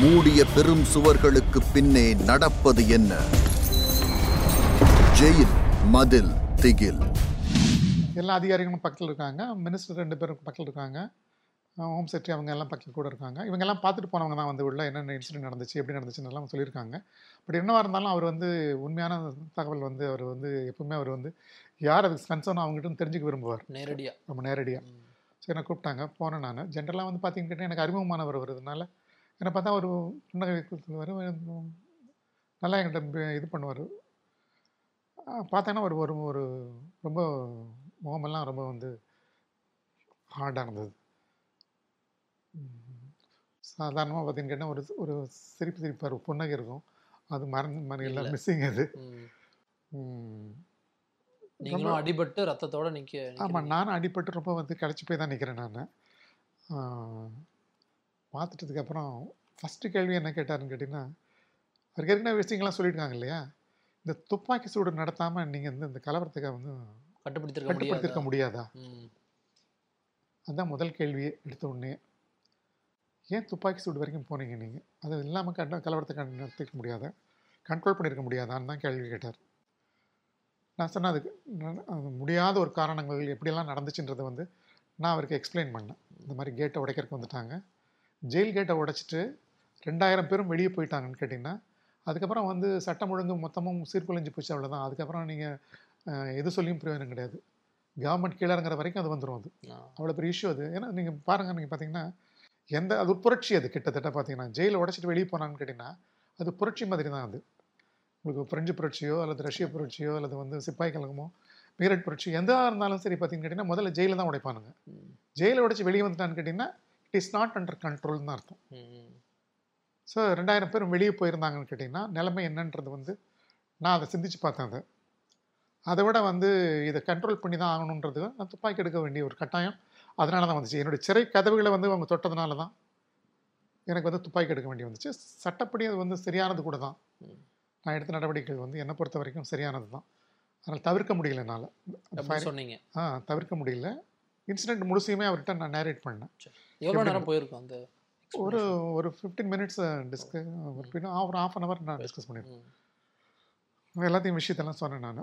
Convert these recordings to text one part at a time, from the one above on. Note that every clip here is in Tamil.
மூடிய பெரும் சுவர்களுக்கு பின்னே நடப்பது என்ன? ஜெயில் மதில் திகில். எல்லா அதிகாரிகளும் பக்கத்தில் இருக்காங்க. மினிஸ்டர் ரெண்டு பேரும் பக்கத்தில் இருக்காங்க. ஹோம் செக்ரட்டரி அவங்க எல்லாம் பக்கத்தில் கூட இருக்காங்க. இவங்க எல்லாம் பார்த்துட்டு போனவங்க தான் வந்து உள்ள என்னென்ன இன்சிடென்ட் நடந்துச்சு எப்படி நடந்துச்சுன்னு எல்லாம் சொல்லியிருக்காங்க. பட் என்னவா இருந்தாலும் அவர் வந்து உண்மையான தகவல் வந்து அவர் வந்து எப்பவுமே அவர் வந்து யார் அதுக்கு கன்சர்ன் அவங்ககிட்ட தெரிஞ்சுக்க விரும்புவார். நேரடியா. ரொம்ப நேரடியாக. சரி என்ன கூப்பிட்டாங்க. போனேன் நான். ஜென்ரலாக வந்து பார்த்தீங்கன்னா எனக்கு அறிமுகமானவர் வருதுனால என்னை பார்த்தா ஒரு புன்னகை சொல்லுவார் நல்லா என்கிட்ட இது பண்ணுவார். பார்த்தேன்னா ஒரு ஒரு ஒரு ரொம்ப முகமெல்லாம் ரொம்ப வந்து ஹார்டாக இருந்தது. சாதாரணமாக பார்த்தீங்கன்னு கேட்டால் ஒரு ஒரு சிரிப்பு சிரிப்பார் புன்னகை இருக்கும். அது மறந்து மறந்து எல்லாம். மிஸ்ஸிங் அது. நீங்களும் அடிபட்டு ரத்தத்தோட நிக்க ஆமாம். நானும் அடிபட்டு ரொம்ப வந்து கிடச்சி போய் தான் நிற்கிறேன் நான். பார்த்துட்டதுக்கப்புறம் ஃபஸ்ட்டு கேள்வி என்ன கேட்டாருன்னு கேட்டிங்கன்னா அவருக்கு ஏற்கனவே விஷயங்கள்லாம் சொல்லியிருக்காங்க இல்லையா? இந்த துப்பாக்கி சூடு நடத்தாமல் நீங்கள் வந்து இந்த கலவரத்துக்கு வந்து கட்டுப்படுத்திருக்க கட்டுப்படுத்திருக்க முடியாது. அதுதான் முதல் கேள்வியே எடுத்த உடனே ஏன் துப்பாக்கி சூடு வரைக்கும் போனீங்க நீங்கள் அது இல்லாமல் கண்ட கலவரத்தை கண் நடத்திக்க முடியாதா? கண்ட்ரோல் பண்ணியிருக்க முடியாதான்னு தான் கேள்வி கேட்டார். நான் சொன்னேன் அதுக்கு முடியாத ஒரு காரணங்கள் எப்படியெல்லாம் நடந்துச்சுன்றதை வந்து நான் அவருக்கு எக்ஸ்பிளைன் பண்ணேன். இந்த மாதிரி கேட்டை உடைக்கிறதுக்கு வந்துட்டாங்க. ஜெயில் கேட்டை உடைச்சிட்டு ரெண்டாயிரம் பேரும் வெளியே போயிட்டாங்கன்னு கேட்டிங்கன்னா அதுக்கப்புறம் வந்து சட்டம் ஒழுங்கு மொத்தமும் சீர்குலைஞ்சு போச்சு அவ்வளோதான் அதுக்கப்புறம் நீங்கள் எது சொல்லியும் பிரயோஜனம் கிடையாது. கவர்மெண்ட் கீழே இறங்குற வரைக்கும் அது வந்துடும் அது. அவ்வளோ பெரிய இஷ்யூ அது. ஏன்னா நீங்கள் பாருங்கள் நீங்கள் பார்த்தீங்கன்னா எந்த அது ஒரு புரட்சி அது கிட்டத்தட்ட பார்த்தீங்கன்னா ஜெயிலை உடைச்சிட்டு வெளியே போனான்னு கேட்டிங்கன்னா அது புரட்சி மாதிரி தான் அது. உங்களுக்கு பிரெஞ்சு புரட்சியோ அல்லது ரஷ்ய புரட்சியோ அல்லது வந்து சிப்பாய் கழகமோ மீரட் புரட்சி எதாக இருந்தாலும் சரி பார்த்தீங்கன்னு கேட்டிங்கன்னா முதல்ல ஜெயிலில் தான் உடைப்பானுங்க. ம். ஜெயிலை உடைச்சி வெளியே வந்துட்டான்னு கேட்டிங்கன்னா it is not under control தான் அர்த்தம். ஸோ ரெண்டாயிரம் பேர் வெளியே போயிருந்தாங்கன்னு கேட்டிங்கன்னா நிலைமை என்னன்றது வந்து நான் அதை சிந்திச்சு பார்த்தேன் அதை. அதை விட வந்து இதை கண்ட்ரோல் பண்ணி தான் ஆகணுன்றது நான் துப்பாக்கி எடுக்க வேண்டிய ஒரு கட்டாயம். அதனால தான் வந்துச்சு. என்னுடைய சிறை கதவுகளை வந்து அவங்க தொட்டதுனால தான் எனக்கு வந்து துப்பாக்கி எடுக்க வேண்டி வந்துச்சு. சட்டப்படி அது வந்து சரியானது கூட தான். நான் எடுத்த நடவடிக்கைகள் வந்து என்னை பொறுத்த வரைக்கும் சரியானது தான். அதனால் தவிர்க்க முடியல என்னால். சொன்னீங்க. ஆ தவிர்க்க முடியல. இன்சிடென்ட் முழுசையுமே அவர்கிட்ட நான் நேரேட் பண்ணேன். எப்படி நேரம் போயிருக்கும் அந்த ஒரு ஒரு ஃபிஃப்டீன் மினிட்ஸ் டிஸ்க ஒரு ஒரு ஆஃப் அன் ஹவர் நான் டிஸ்கஸ் பண்ணியிருக்கேன் ம். எல்லாத்தையும் விஷயத்தெல்லாம் சொன்னேன் நான்.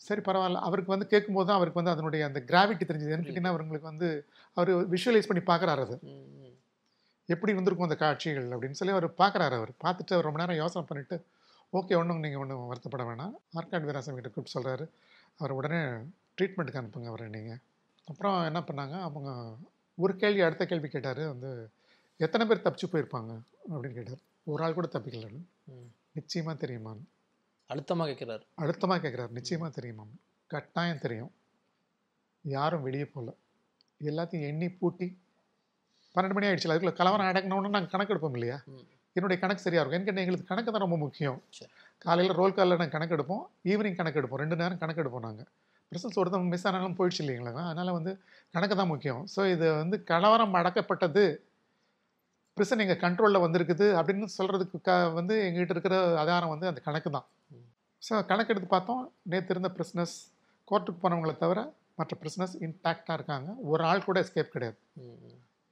சரி பரவாயில்ல. அவருக்கு வந்து கேட்கும்போது தான் அவருக்கு வந்து அதனுடைய அந்த கிராவிட்டி தெரிஞ்சது. ஏன்னு கேட்டிங்கன்னா அவங்களுக்கு வந்து அவர் விஷுவலைஸ் பண்ணி பார்க்குறாரு அது. எப்படி வந்திருக்கும் அந்த காட்சிகள் அப்படின்னு சொல்லி அவர் பார்க்குறாரு அவர். பார்த்துட்டு அவர் ரொம்ப நேரம் யோசனை பண்ணிட்டு ஓகே ஒன்றும் நீங்கள் ஒன்றும் வருத்தப்பட வேணாம். ஆர்காட் வீராசாமி கிட்ட கூப்பிட்டு சொல்கிறாரு அவர் உடனே ட்ரீட்மெண்ட்டுக்கு அனுப்புங்க அவரை நீங்கள் அப்புறம் என்ன பண்ணாங்க? அவங்க ஒரு கேள்வி அடுத்த கேள்வி கேட்டார் வந்து எத்தனை பேர் தப்பிச்சு போயிருப்பாங்க? அப்படின்னு கேட்டார். ஒரு ஆள் கூட தப்பிக்கல ம். நிச்சயமாக தெரியுமான்னு. அழுத்தமா கேட்கிறாரு. அழுத்தமாக கேட்குறாரு. நிச்சயமாக தெரியுமா கட்டாயம் தெரியும். யாரும் வெளியே போகல. எல்லாத்தையும் எண்ணி பூட்டி பன்னெண்டு மணி ஆயிடுச்சு அதுக்குள்ள கலவரம் நடக்கணும்னு நாங்கள் கணக்கு எடுப்போம் இல்லையா. என்னுடைய கணக்கு சரியாக இருக்கும். எனக்கு எங்களுக்கு கணக்கு தான் ரொம்ப முக்கியம். காலையில் ரோல் காலில் நாங்கள் கணக்கு எடுப்போம் ஈவினிங் கணக்கு எடுப்போம். ரெண்டு நேரம் கணக்கு எடுப்போம் நாங்கள் பிரசன்ஸ் ஒருத்தவங்க மிஸ் ஆனாலும் போயிடுச்சு இல்லைங்களா? அதனால் வந்து கணக்கு தான் முக்கியம். ஸோ இது வந்து கலவரம் அடக்கப்பட்டது. பிரசன் எங்கள் கண்ட்ரோலில் வந்திருக்குது அப்படின்னு சொல்கிறதுக்கு க வந்து எங்ககிட்ட இருக்கிற ஆதாரம் வந்து அந்த கணக்கு தான். ஸோ கணக்கு எடுத்து பார்த்தோம். நேற்று இருந்த பிரிஸ்னஸ் கோர்ட்டுக்கு போனவங்களை தவிர மற்ற பிரிஸ்னஸ் இன்டாக்டாக இருக்காங்க. ஒரு ஆள் கூட எஸ்கேப் கிடையாது.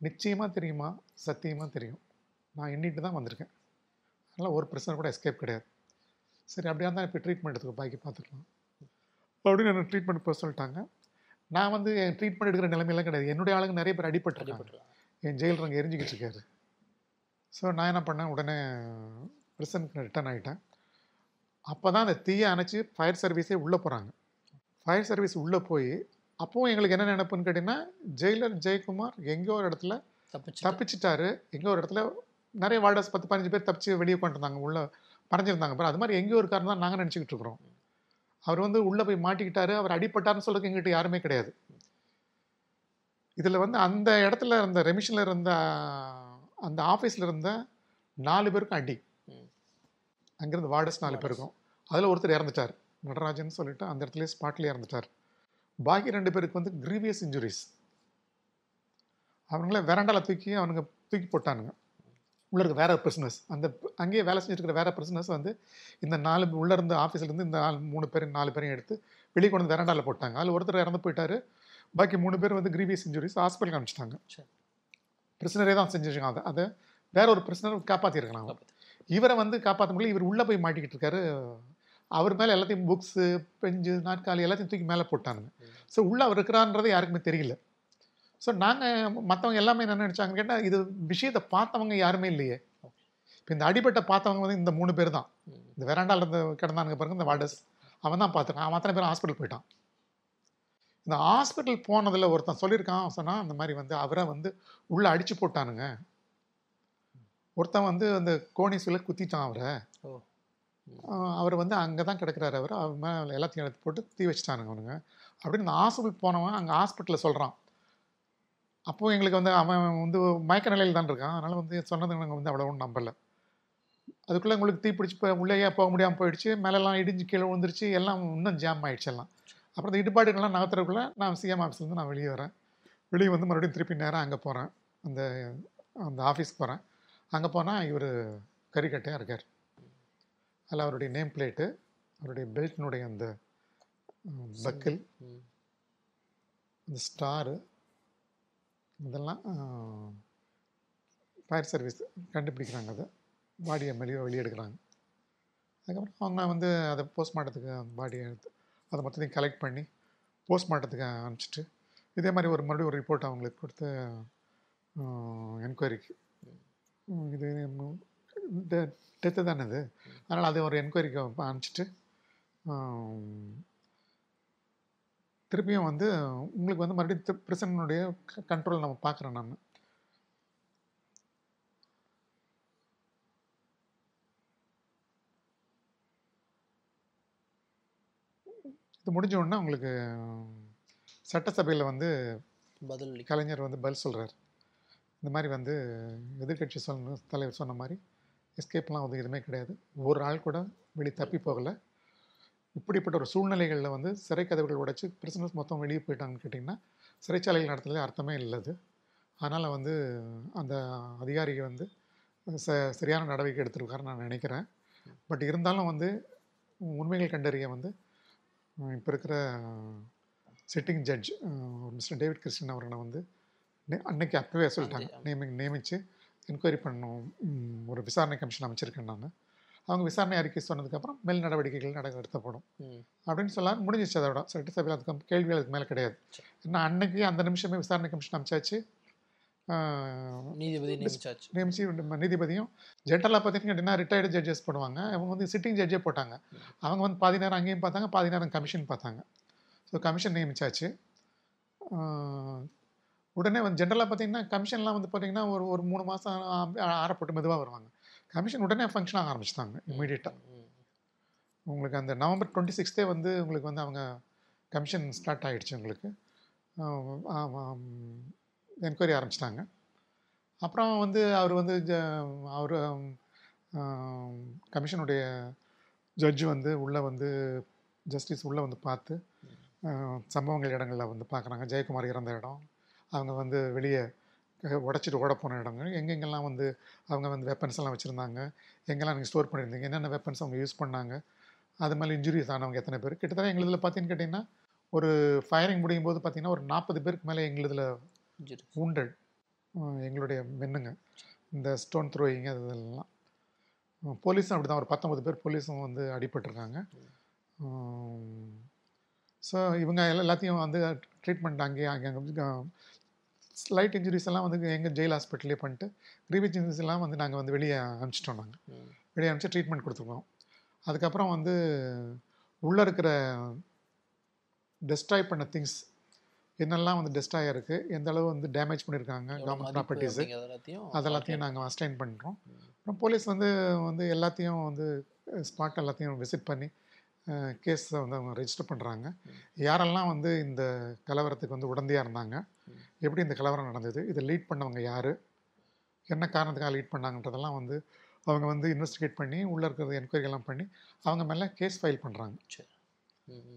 நிச்சயமாக தெரியுமா? சத்தியமாக தெரியும். நான் எண்ணிட்டு தான் வந்திருக்கேன். அதனால் ஒரு பிரச்சனை கூட எஸ்கேப் கிடையாது. சரி அப்படியா இருந்தால் இப்போ ட்ரீட்மெண்ட் எடுத்துக்கோ. பாக்கி பார்த்துக்கலாம். அப்படின்னு என்ன ட்ரீட்மெண்ட் போக சொல்லிட்டாங்க. நான் வந்து என் ட்ரீட்மெண்ட் எடுக்கிற நிலைமையெல்லாம் கிடையாது. என்னுடைய ஆளுங்க நிறைய பேர் அடிபட்டுருக்காங்க. என் ஜெயில் ரங்க எரிஞ்சிக்கிட்டு இருக்காரு. ஸோ நான் என்ன பண்ணேன்? உடனே ப்ரிசனுக்கு ரிட்டர்ன் ஆகிட்டேன் அப்போ தான் அந்த தீயை அணைச்சி ஃபயர் சர்வீஸே உள்ளே போகிறாங்க ஃபயர் சர்வீஸ் உள்ளே போய் அப்போவும் எங்களுக்கு என்ன நினைப்புன்னு கேட்டிங்கன்னா ஜெயிலர் ஜெயக்குமார் எங்கேயோ ஒரு இடத்துல தப்பிச்சு தப்பிச்சிட்டாரு. எங்கேயோ ஒரு இடத்துல நிறைய வார்டர்ஸ் பத்து பதினஞ்சு பேர் தப்பிச்சு வெளியே கொண்டிருந்தாங்க உள்ள மறைஞ்சிருந்தாங்க அப்புறம் அது மாதிரி எங்கேயோ இருக்காருன்னு தான் நாங்கள் நினச்சிக்கிட்டு இருக்கிறோம். அவர் வந்து உள்ளே போய் மாட்டிக்கிட்டாரு. அவர் அடிபட்டாருன்னு சொல்றதுக்கு எங்கிட்ட யாருமே கிடையாது. இதில் வந்து அந்த இடத்துல இருந்த ரெமிஷனில் இருந்த அந்த ஆஃபீஸில் இருந்த நாலு பேருக்கும் அடி. அங்கிருந்து வார்டர்ஸ் நாலு. பேருக்கும். அதில் ஒருத்தர் இறந்துட்டார். நடராஜன் சொல்லிட்டு அந்த இடத்துலயே ஸ்பாட்லேயே இறந்துட்டார். பாக்கி ரெண்டு பேருக்கு வந்து கிரீவியஸ் இன்ஜுரிஸ் அவங்கள வெராண்டால தூக்கி அவனுங்க தூக்கி போட்டானுங்க. உள்ள இருக்க வேற பிரிசனஸ் அந்த அங்கேயே வேலை செஞ்சுட்டு இருக்கிற வேற பிரிசனஸ் வந்து இந்த நாலு உள்ள இருந்த ஆஃபீஸ்ல இருந்து இந்த நாலு மூணு பேர் நாலு பேரையும் எடுத்து வெளியே கொண்டு வந்து போட்டாங்க. அதில் ஒருத்தர் இறந்து போயிட்டாரு. பாக்கி மூணு பேர் வந்து கிரீவியஸ் இன்ஜுரிஸ் ஹாஸ்பிட்டல் சரி. பிரிசனரே தான் செஞ்சிருக்காங்க. அதை அதை வேற ஒரு பிரச்சனை காப்பாற்றிருக்கலாம். இவரை வந்து காப்பாற்ற முடியல. இவர் உள்ளே போய் மாட்டிக்கிட்டு இருக்காரு. அவர் மேலே எல்லாத்தையும் புக்ஸு பெஞ்சு நாற்காலி எல்லாத்தையும் தூக்கி மேலே போட்டானுங்க. ஸோ உள்ளே அவர் இருக்கிறான்றது யாருக்குமே தெரியல. ஸோ நாங்கள் மற்றவங்க எல்லாமே என்ன நினச்சாங்கன்னு கேட்டால் இது விஷயத்தை பார்த்தவங்க யாருமே இல்லையே. இப்போ இந்த அடிபட்ட பார்த்தவங்க வந்து இந்த மூணு பேர் தான். இந்த வெராண்டால இருந்து கிடந்தானுங்க பாருங்க இந்த வார்டஸ். அவன் தான் பார்த்துருக்கான் அவன் அத்தனை பேர் ஹாஸ்பிட்டல் போயிட்டான். இந்த ஹாஸ்பிட்டல் போனதில் ஒருத்தன் சொல்லியிருக்கான். சொன்னா அந்த மாதிரி வந்து அவரை வந்து உள்ளே அடிச்சு போட்டானுங்க. ஒருத்தன் வந்து அந்த கோணிசுல குத்திட்டான் அவரை. அவர் வந்து அங்கே தான் கிடக்குறாரு அவர். அவர் மேலே எல்லாத்தையும் எடுத்து போட்டு தீ வச்சுட்டானுங்க அவனுங்க. அப்படின்னு இந்த ஹாஸ்பிட்டல் போனவன் அங்கே ஹாஸ்பிட்டலில் சொல்கிறான் அப்போ எங்களுக்கு வந்து அவன் வந்து மயக்க நிலையில் தான் இருக்கான். அதனால் வந்து சொன்னது நாங்கள் வந்து அவ்வளோ ஒன்றும் நம்பலை. அதுக்குள்ளே உங்களுக்கு தீ பிடிச்சி இப்போ உள்ளேயே போக முடியாமல் போயிடுச்சு. மேலெல்லாம் இடிஞ்சு கீழே விழுந்துருச்சு. எல்லாம் இன்னும் ஜாம் ஆயிடுச்சு எல்லாம். அப்புறம் இந்த இடுபாடுகள்லாம் நகர்த்துறதுக்குள்ளே நான் சிஎம் ஆஃபீஸ்லேருந்து நான் வெளியே வரேன். வெளியே வந்து மறுபடியும் திருப்பி நேராக அங்கே போகிறேன் அந்த அந்த ஆஃபீஸ்க்கு போகிறேன் அங்கே போனால் இவர் கறிக்கட்டையாக இருக்கார். அதில் அவருடைய நேம் பிளேட்டு அவருடைய பெல்ட்டினுடைய அந்த பக்கில் ம். இந்த ஸ்டாரு இதெல்லாம் ஃபயர் சர்வீஸ் கண்டுபிடிக்கிறாங்க அதை. பாடியை வெளியே வெளியெடுக்கிறாங்க அதுக்கப்புறம் அவங்க வந்து அதை போஸ்ட்மார்ட்டத்துக்கு அந்த பாடியை எடுத்து அதை மொத்தத்தையும் கலெக்ட் பண்ணி போஸ்ட்மார்ட்டத்துக்கு அனுப்பிச்சிட்டு இதே மாதிரி ஒரு மறுபடியும் ஒரு ரிப்போர்ட் அவங்களுக்கு கொடுத்து என்கொயரிக்கு இது டெத்து தானே இது. அதனால் அது ஒரு என்கொயரிக்கு அனுப்பிச்சிட்டு திருப்பியும் வந்து உங்களுக்கு வந்து மறுபடியும் பிரசனுடைய கண்ட்ரோல் நம்ம பார்க்குறோம் நான். இது முடிஞ்ச உடனே உங்களுக்கு சட்டசபையில் வந்து பதில் கலைஞர் வந்து பதில் சொல்கிறார் இந்த மாதிரி வந்து எதிர்க்கட்சி சொன்ன தலைவர் சொன்ன மாதிரி எஸ்கேப்லாம் வந்து எதுவுமே கிடையாது. ஒரு ஆள் கூட வெளியே தப்பி போகலை. இப்படிப்பட்ட ஒரு சூழ்நிலைகளில் வந்து சிறை கதவுகள் உடைச்சு பிரிசனர்ஸ் மொத்தம் வெளியே போயிட்டாங்கன்னு கேட்டிங்கன்னா சிறைச்சாலைகள் நடத்துறதுல அர்த்தமே இல்லது. அதனால் வந்து அந்த அதிகாரிக வந்து ச சரியான நடவடிக்கை எடுத்திருக்காருன்னு நான் நினைக்கிறேன். பட் இருந்தாலும் வந்து உண்மைகள் கண்டறிய வந்து இப்போ இருக்கிற sitting judge mister David Christine அவர்களை வந்து அன்னைக்கு அப்பவே சொல்லிட்டாங்க. நியமி நியமித்து என்கொயரி பண்ணணும் ம், ஒரு விசாரணை கமிஷன் அமைச்சிருக்கேன் நான். அவங்க விசாரணை அறிக்கை சொன்னதுக்கப்புறம் மேல் நடவடிக்கைகள் நட எடுத்தப்படும் ம். அப்படின்னு சொல்ல முடிஞ்சிச்சு அதோட. சட்டசபையில் அதுக்கு கேள்விகள் அதுக்கு மேலே கிடையாது. ஏன்னா அன்னைக்கு அந்த நிமிஷமே விசாரணை கமிஷன் அமைச்சாச்சு. நீதிபதி நியமிச்சாச்சு. நியமிச்சு நீதிபதியும் ஜென்ரலாக பார்த்தீங்கன்னா கேட்டிங்கன்னா ரிட்டையர்டு ஜட்ஜஸ் பண்ணுவாங்க அவங்க வந்து சிட்டிங் ஜட்ஜே போட்டாங்க. அவங்க வந்து பாதி நேரம் அங்கேயும் பார்த்தாங்க பாதி நேரம் கமிஷன் பார்த்தாங்க. ஸோ கமிஷன் நியமிச்சாச்சு. உடனே வந்து ஜென்ரலாக பார்த்தீங்கன்னா கமிஷன்லாம் வந்து பார்த்தீங்கன்னா ஒரு ஒரு மூணு மாதம் ஆறப்பட்டு மெதுவாக வருவாங்க. கமிஷன் உடனே ஃபங்க்ஷன் ஆக ஆரம்பிச்சிட்டாங்க இமீடியட்டாக. உங்களுக்கு அந்த நவம்பர் டுவெண்ட்டி சிக்ஸ்த்தே வந்து உங்களுக்கு வந்து அவங்க கமிஷன் ஸ்டார்ட் ஆகிடுச்சு உங்களுக்கு. என்கொயரி ஆரம்பிச்சிட்டாங்க. அப்புறம் வந்து அவர் வந்து அவர் கமிஷனுடைய ஜட்ஜு வந்து உள்ளே வந்து ஜஸ்டிஸ் உள்ளே வந்து பார்த்து சம்பவங்கள் இடங்களில் வந்து பார்க்குறாங்க. ஜெயக்குமார் இறந்த இடம். அவங்க வந்து வெளியே உடச்சிட்டு ஓட போன இடங்கள் எங்கெங்கெல்லாம் வந்து அவங்க வந்து வெப்பன்ஸ் எல்லாம் வச்சுருந்தாங்க எங்கெல்லாம் நீங்கள் ஸ்டோர் பண்ணியிருந்தீங்க என்னென்ன வெப்பன்ஸ் அவங்க யூஸ் பண்ணாங்க அது மேலே இன்ஜுரிஸ் ஆனவங்க எத்தனை பேர்? கிட்டத்தட்ட எங்களுதில் பார்த்தீங்கன்னு கேட்டிங்கன்னா ஒரு ஃபயரிங் முடியும் போது பார்த்தீங்கன்னா ஒரு நாற்பது பேருக்கு மேலே எங்களுதில் அஹ் எங்களுடைய மென்னுங்க. இந்த ஸ்டோன் த்ரோயிங் அது இதெல்லாம். போலீஸும் அப்படி தான் ஒரு பத்தொம்பது பேர் போலீஸும் வந்து அடிபட்டிருக்காங்க. ஸோ இவங்க எல்லா- எல்லாத்தையும் வந்து ட்ரீட்மெண்ட் அங்கேயே அங்கே ஸ்லைட் இன்ஜுரிஸ் எல்லாம் வந்து எங்கள் ஜெயில் ஹாஸ்பிட்டலே பண்ணிட்டு கிரீவிச் இன்ஜுரிஸ் எல்லாம் வந்து நாங்கள் வந்து வெளியே அனுப்பிச்சிட்டோம் நாங்கள். வெளியே அனுப்பிச்சு ட்ரீட்மெண்ட் கொடுத்துருக்கோம். அதுக்கப்புறம் வந்து உள்ளே இருக்கிற டெஸ்ட்ராய் பண்ண திங்ஸ் என்னெல்லாம் வந்து டெஸ்ட்ராய் இருக்குது எந்த அளவு வந்து டேமேஜ் பண்ணியிருக்காங்க கவர்மெண்ட் ப்ராப்பர்ட்டிஸு அதெல்லாத்தையும் நாங்கள் அஸ்டைன் பண்ணுறோம் அப்புறம் போலீஸ் வந்து வந்து எல்லாத்தையும் வந்து ஸ்பாட் எல்லாத்தையும் விசிட் பண்ணி கேஸை வந்து அவங்க ரெஜிஸ்டர் பண்ணுறாங்க யாரெல்லாம் வந்து இந்த கலவரத்துக்கு வந்து உடந்தையாக இருந்தாங்க எப்படி இந்த கலவரம் நடந்தது? இதை லீட் பண்ணவங்க யார்? என்ன காரணத்துக்காக லீட் பண்ணாங்கன்றதெல்லாம் வந்து அவங்க வந்து இன்வெஸ்டிகேட் பண்ணி உள்ளே இருக்கிறது என்கொயரி எல்லாம் பண்ணி அவங்க மேலே கேஸ் ஃபைல் பண்ணுறாங்க.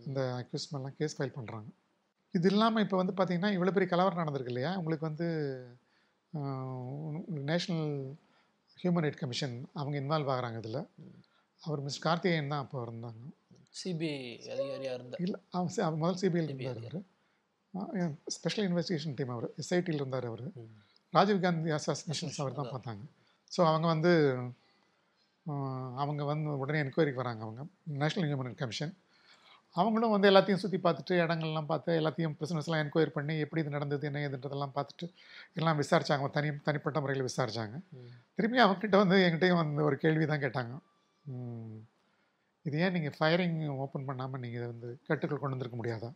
இந்த அக்யூஸ் மேலாம் கேஸ் ஃபைல் பண்ணுறாங்க இது இல்லாமல் இப்போ வந்து பார்த்தீங்கன்னா இவ்வளோ பெரிய கலவரம் நடந்திருக்கு இல்லையா? உங்களுக்கு வந்து நேஷ்னல் ஹியூமன் ரைட் கமிஷன் அவங்க இன்வால்வ் ஆகுறாங்க இதில். அவர் மிஸ் கார்த்திகேயன் தான் அப்போ இருந்தாங்க. சிபிஐ அதிகாரியா இருந்த இல்லை அவர் முதல் CBI இருந்தார் ஸ்பெஷல் இன்வெஸ்டிகேஷன் டீம் அவர் எஸ்ஐடியில் இருந்தார் அவர். ராஜீவ் காந்தி அசாசினேஷன்ஸ் அவர் தான். பார்த்தாங்க. ஸோ அவங்க வந்து அவங்க வந்து உடனே என்கொயரிக்கு வராங்க அவங்க. நேஷ்னல் ஹியூமன் கமிஷன் அவங்களும் வந்து எல்லாத்தையும் சுற்றி பார்த்துட்டு இடங்கள்லாம் பார்த்து எல்லாத்தையும் பிரிசனர்ஸ்லாம் என்கொயரி பண்ணி எப்படி இது நடந்தது என்ன ஏதுன்றதெல்லாம் பார்த்துட்டு எல்லாம் விசாரிச்சாங்க. அவங்க தனி தனிப்பட்ட முறையில் விசாரிச்சாங்க. ம். திரும்பி அவங்ககிட்ட வந்து என்கிட்டயும் வந்து ஒரு கேள்வி தான் கேட்டாங்க இது ஏன் நீங்கள் ஃபயரிங் ஓப்பன் பண்ணாமல் நீங்கள் இதை வந்து கட்டுக்குள் கொண்டு வந்திருக்க முடியாதா.